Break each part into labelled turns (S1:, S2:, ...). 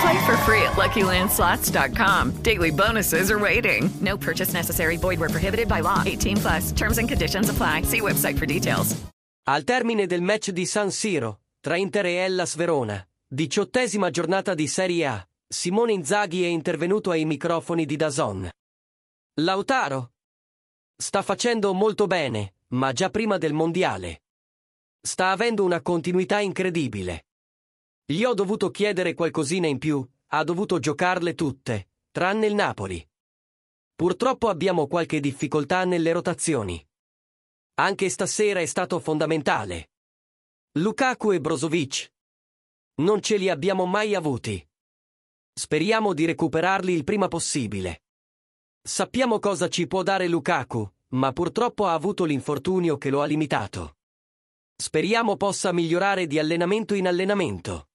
S1: Play for free at LuckyLandSlots.com. Daily bonuses are waiting. No purchase necessary. Void where prohibited by law. 18 plus. Terms and conditions apply. See website for details.
S2: Al termine del match di San Siro, tra Inter e Hellas Verona, diciottesima giornata di Serie A, Simone Inzaghi è intervenuto ai microfoni di Dazon. Lautaro sta facendo molto bene, ma già prima del mondiale. Sta avendo una continuità incredibile. Gli ho dovuto chiedere qualcosina in più, ha dovuto giocarle tutte, tranne il Napoli. Purtroppo abbiamo qualche difficoltà nelle rotazioni. Anche stasera è stato fondamentale. Lukaku e Brozovic. Non ce li abbiamo mai avuti. Speriamo di recuperarli il prima possibile. Sappiamo cosa ci può dare Lukaku, ma purtroppo ha avuto l'infortunio che lo ha limitato. Speriamo possa migliorare di allenamento in allenamento.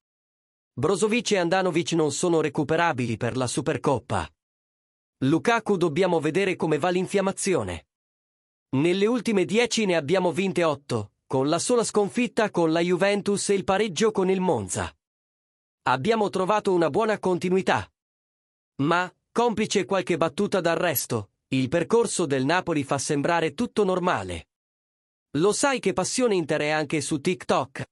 S2: Brozovic e Andanovic non sono recuperabili per la Supercoppa. Lukaku dobbiamo vedere come va l'infiammazione. Nelle ultime dieci ne abbiamo vinte otto, con la sola sconfitta con la Juventus e il pareggio con il Monza. Abbiamo trovato una buona continuità. Ma, complice qualche battuta d'arresto, il percorso del Napoli fa sembrare tutto normale. Lo sai che Passione Inter è anche su TikTok?